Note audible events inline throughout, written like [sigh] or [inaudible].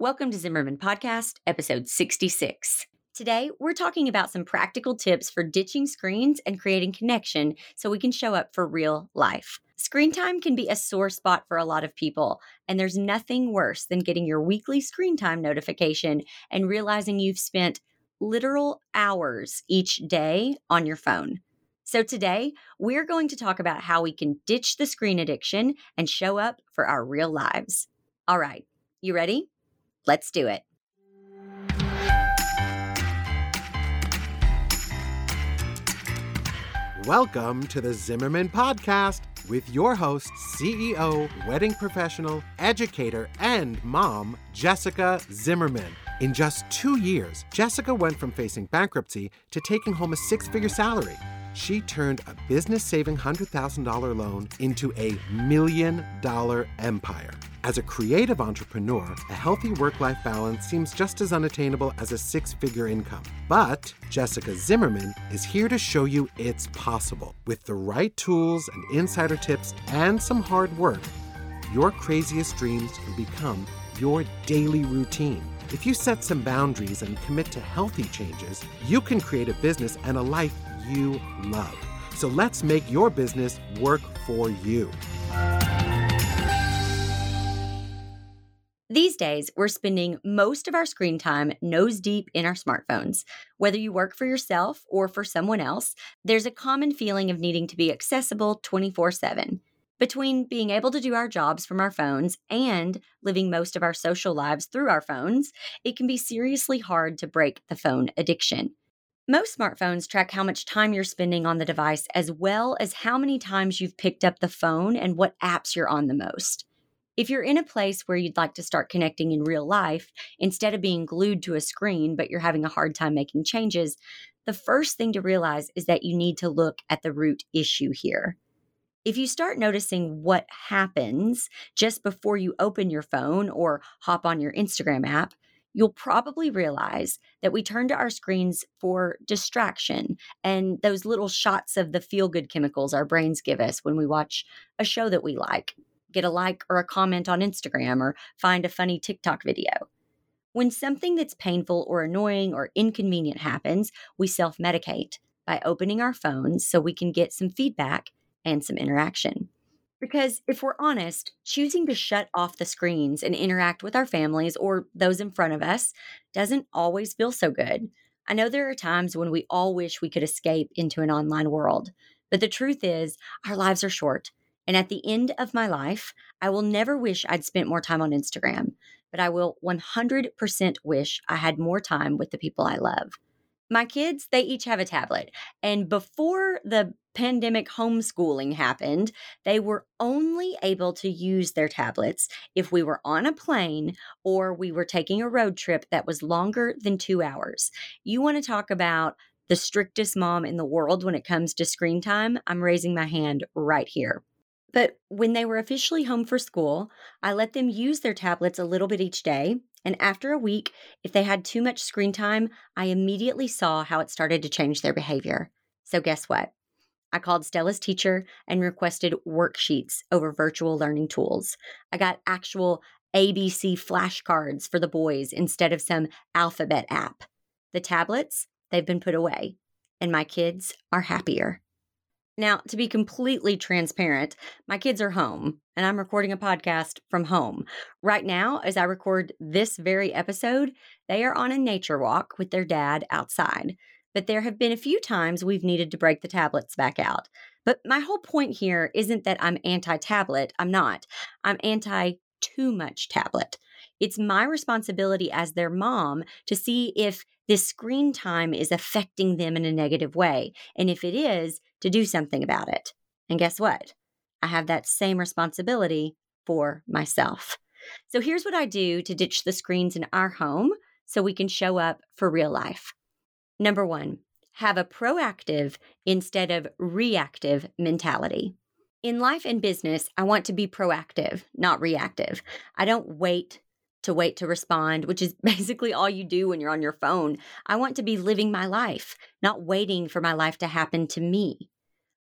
Welcome to Zimmerman Podcast, episode 66. Today, we're talking about some practical tips for ditching screens and creating connection so we can show up for real life. Screen time can be a sore spot for a lot of people, and there's nothing worse than getting your weekly screen time notification and realizing you've spent literal hours each day on your phone. So, today, we're going to talk about how we can ditch the screen addiction and show up for our real lives. All right, you ready? Let's do it. Welcome to the Zimmerman Podcast with your host, CEO, wedding professional, educator, and mom, Jessica Zimmerman. In just two years, Jessica went from facing bankruptcy to taking home a six figure salary. She turned a business saving $100,000 loan into a million dollar empire. As a creative entrepreneur, a healthy work life balance seems just as unattainable as a six figure income. But Jessica Zimmerman is here to show you it's possible. With the right tools and insider tips and some hard work, your craziest dreams can become your daily routine. If you set some boundaries and commit to healthy changes, you can create a business and a life you love. So let's make your business work for you. These days, we're spending most of our screen time nose deep in our smartphones. Whether you work for yourself or for someone else, there's a common feeling of needing to be accessible 24 7. Between being able to do our jobs from our phones and living most of our social lives through our phones, it can be seriously hard to break the phone addiction. Most smartphones track how much time you're spending on the device as well as how many times you've picked up the phone and what apps you're on the most. If you're in a place where you'd like to start connecting in real life, instead of being glued to a screen, but you're having a hard time making changes, the first thing to realize is that you need to look at the root issue here. If you start noticing what happens just before you open your phone or hop on your Instagram app, you'll probably realize that we turn to our screens for distraction and those little shots of the feel good chemicals our brains give us when we watch a show that we like get a like or a comment on Instagram, or find a funny TikTok video. When something that's painful or annoying or inconvenient happens, we self medicate by opening our phones so we can get some feedback and some interaction. Because if we're honest, choosing to shut off the screens and interact with our families or those in front of us doesn't always feel so good. I know there are times when we all wish we could escape into an online world, but the truth is, our lives are short and at the end of my life, I will never wish I'd spent more time on Instagram, but I will 100% wish I had more time with the people I love. My kids, they each have a tablet. And before the pandemic homeschooling happened, they were only able to use their tablets if we were on a plane or we were taking a road trip that was longer than two hours. You want to talk about the strictest mom in the world when it comes to screen time? I'm raising my hand right here. But when they were officially home for school, I let them use their tablets a little bit each day. And after a week, if they had too much screen time, I immediately saw how it started to change their behavior. So, guess what? I called Stella's teacher and requested worksheets over virtual learning tools. I got actual ABC flashcards for the boys instead of some alphabet app. The tablets, they've been put away, and my kids are happier. Now, to be completely transparent, my kids are home and I'm recording a podcast from home. Right now, as I record this very episode, they are on a nature walk with their dad outside. But there have been a few times we've needed to break the tablets back out. But my whole point here isn't that I'm anti tablet. I'm not. I'm anti too much tablet. It's my responsibility as their mom to see if this screen time is affecting them in a negative way. And if it is, to do something about it. And guess what? I have that same responsibility for myself. So here's what I do to ditch the screens in our home so we can show up for real life. Number one, have a proactive instead of reactive mentality. In life and business, I want to be proactive, not reactive. I don't wait to wait to respond, which is [laughs] basically all you do when you're on your phone. I want to be living my life, not waiting for my life to happen to me.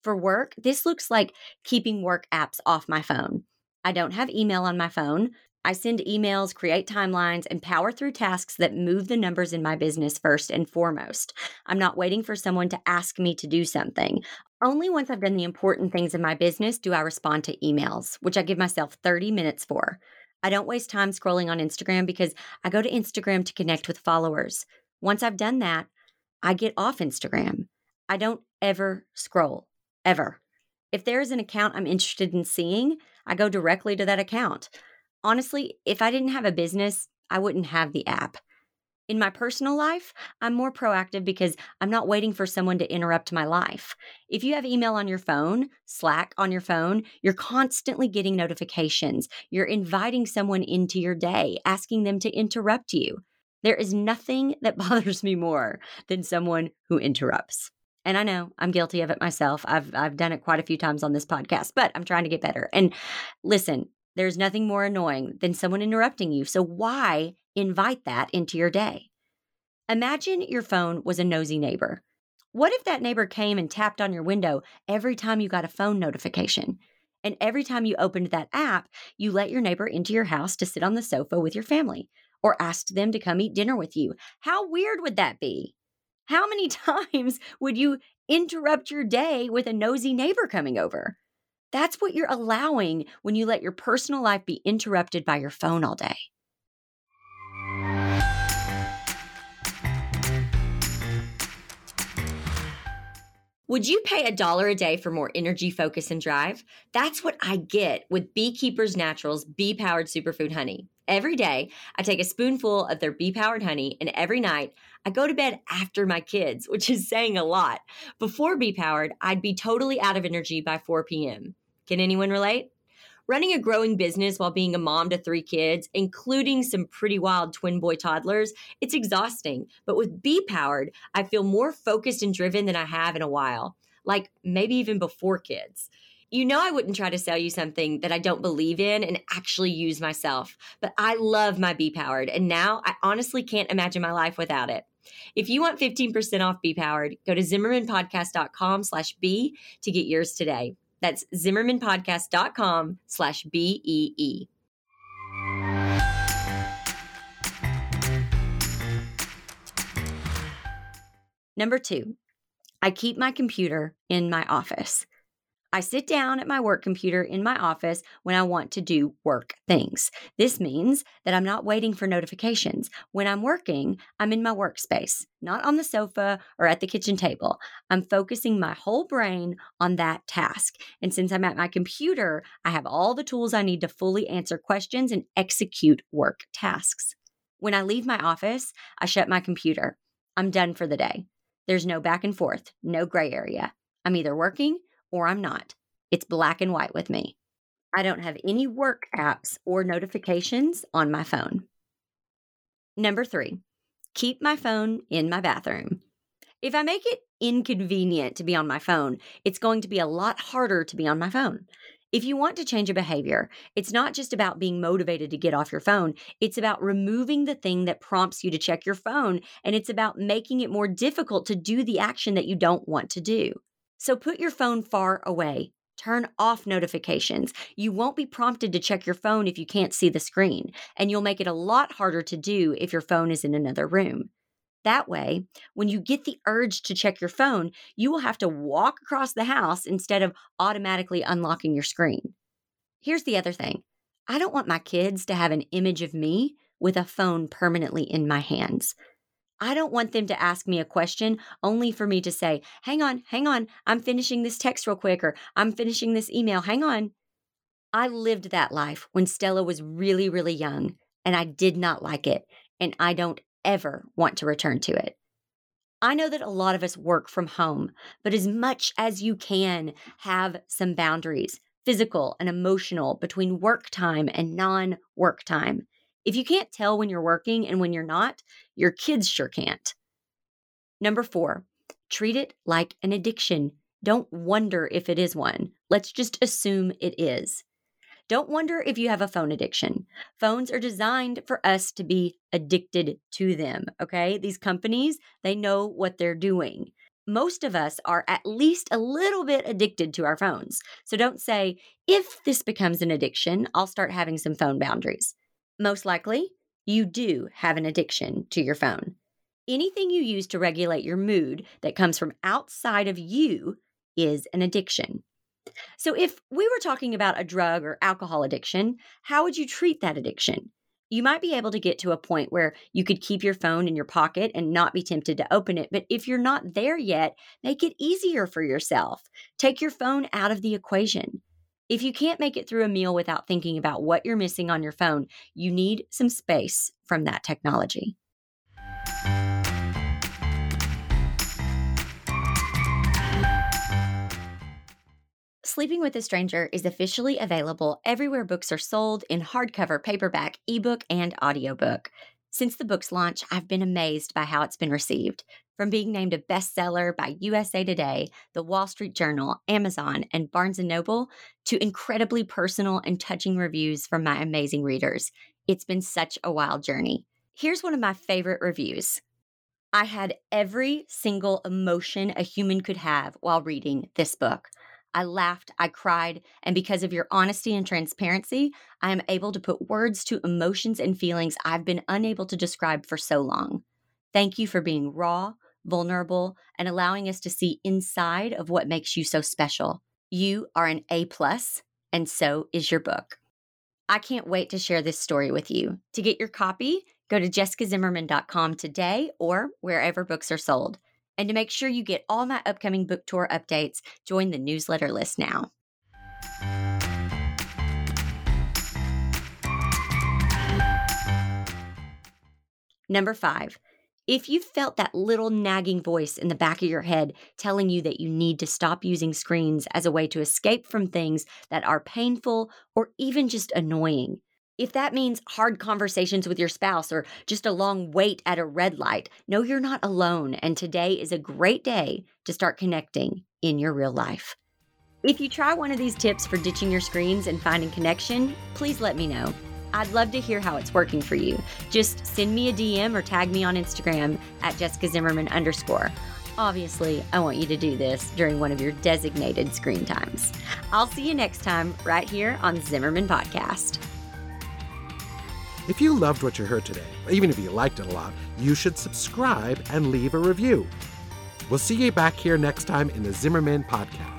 For work, this looks like keeping work apps off my phone. I don't have email on my phone. I send emails, create timelines, and power through tasks that move the numbers in my business first and foremost. I'm not waiting for someone to ask me to do something. Only once I've done the important things in my business do I respond to emails, which I give myself 30 minutes for. I don't waste time scrolling on Instagram because I go to Instagram to connect with followers. Once I've done that, I get off Instagram. I don't ever scroll, ever. If there is an account I'm interested in seeing, I go directly to that account. Honestly, if I didn't have a business, I wouldn't have the app. In my personal life, I'm more proactive because I'm not waiting for someone to interrupt my life. If you have email on your phone, Slack on your phone, you're constantly getting notifications. You're inviting someone into your day, asking them to interrupt you. There is nothing that [laughs] bothers me more than someone who interrupts. And I know I'm guilty of it myself. I've I've done it quite a few times on this podcast, but I'm trying to get better. And listen, there's nothing more annoying than someone interrupting you. So why invite that into your day? Imagine your phone was a nosy neighbor. What if that neighbor came and tapped on your window every time you got a phone notification? And every time you opened that app, you let your neighbor into your house to sit on the sofa with your family or asked them to come eat dinner with you. How weird would that be? How many [laughs] times would you interrupt your day with a nosy neighbor coming over? That's what you're allowing when you let your personal life be interrupted by your phone all day. Would you pay a dollar a day for more energy, focus, and drive? That's what I get with Beekeepers Naturals bee powered superfood honey. Every day, I take a spoonful of their bee powered honey, and every night, I go to bed after my kids, [laughs] which is saying a lot. Before bee powered, I'd be totally out of energy by 4 p.m. Can anyone relate? Running a growing business while being a mom to three kids, including some pretty wild twin boy toddlers, it's exhausting. But with Bee Powered, I feel more focused and driven than I have in a while, like maybe even before kids. You know, I wouldn't try to sell you something that I don't believe in and actually use myself, but I love my Bee Powered, and now I honestly can't imagine my life without it. If you want 15% off Bee Powered, go to zimmermanpodcast.com slash B to get yours today. That's zimmermanpodcast.com slash B-E-E. Number two, I keep my computer in my office. I sit down at my work computer in my office when I want to do work things. This means that I'm not waiting for notifications. When I'm working, I'm in my workspace, not on the sofa or at the kitchen table. I'm focusing my whole brain on that task. And since I'm at my computer, I have all the tools I need to fully answer questions and execute work tasks. When I leave my office, I shut my computer. I'm done for the day. There's no back and forth, no gray area. I'm either working or I'm not. It's black and white with me. I don't have any work apps or notifications on my phone. Number three, keep my phone in my bathroom. If I make it inconvenient to be on my phone, it's going to be a lot harder to be on my phone. If you want to change a behavior, it's not just about being motivated to get off your phone. It's about removing the thing that prompts you to check your phone, and it's about making it more difficult to do the action that you don't want to do. So put your phone far away. Turn off notifications. You won't be prompted to check your phone if you can't see the screen, and you'll make it a lot harder to do if your phone is in another room. That way, when you get the urge to check your phone, you will have to walk across the house instead of automatically unlocking your screen. Here's the other thing I don't want my kids to have an image of me with a phone permanently in my hands. I don't want them to ask me a question only for me to say, hang on, hang on, I'm finishing this text real quick, or I'm finishing this email, hang on. I lived that life when Stella was really, really young, and I did not like it, and I don't ever want to return to it. I know that a lot of us work from home, but as much as you can, have some boundaries, physical and emotional, between work time and non work time. If you can't tell when you're working and when you're not, your kids sure can't. Number four, treat it like an addiction. Don't wonder if it is one. Let's just assume it is. Don't wonder if you have a phone addiction. Phones are designed for us to be addicted to them, okay? These companies, they know what they're doing. Most of us are at least a little bit addicted to our phones. So don't say, if this becomes an addiction, I'll start having some phone boundaries. Most likely, you do have an addiction to your phone. Anything you use to regulate your mood that comes from outside of you is an addiction. So, if we were talking about a drug or alcohol addiction, how would you treat that addiction? You might be able to get to a point where you could keep your phone in your pocket and not be tempted to open it. But if you're not there yet, make it easier for yourself. Take your phone out of the equation. If you can't make it through a meal without thinking about what you're missing on your phone, you need some space from that technology. Sleeping with a Stranger is officially available everywhere books are sold in hardcover, paperback, ebook, and audiobook. Since the book's launch, I've been amazed by how it's been received. From being named a bestseller by USA Today, The Wall Street Journal, Amazon, and Barnes & Noble, to incredibly personal and touching reviews from my amazing readers. It's been such a wild journey. Here's one of my favorite reviews. I had every single emotion a human could have while reading this book. I laughed, I cried, and because of your honesty and transparency, I am able to put words to emotions and feelings I've been unable to describe for so long. Thank you for being raw, vulnerable, and allowing us to see inside of what makes you so special. You are an A plus, and so is your book. I can't wait to share this story with you. To get your copy, go to jessicazimmerman.com today or wherever books are sold. And to make sure you get all my upcoming book tour updates, join the newsletter list now. Number five, if you felt that little nagging voice in the back of your head telling you that you need to stop using screens as a way to escape from things that are painful or even just annoying, if that means hard conversations with your spouse or just a long wait at a red light, know you're not alone, and today is a great day to start connecting in your real life. If you try one of these tips for ditching your screens and finding connection, please let me know. I'd love to hear how it's working for you. Just send me a DM or tag me on Instagram at Jessica Zimmerman underscore. Obviously, I want you to do this during one of your designated screen times. I'll see you next time right here on Zimmerman Podcast. If you loved what you heard today, even if you liked it a lot, you should subscribe and leave a review. We'll see you back here next time in the Zimmerman Podcast.